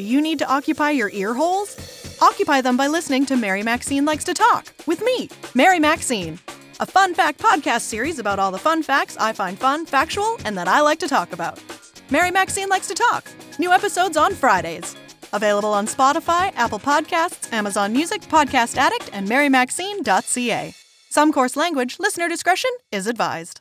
Do you need to occupy your ear holes? Occupy them by listening to Mary Maxine Likes to Talk with me, Mary Maxine, a fun fact podcast series about all the fun facts I find fun, factual, and that I like to talk about. Mary Maxine Likes to Talk. New episodes on Fridays. Available on Spotify, Apple Podcasts, Amazon Music, Podcast Addict, and MaryMaxine.ca. Some coarse language, listener discretion is advised.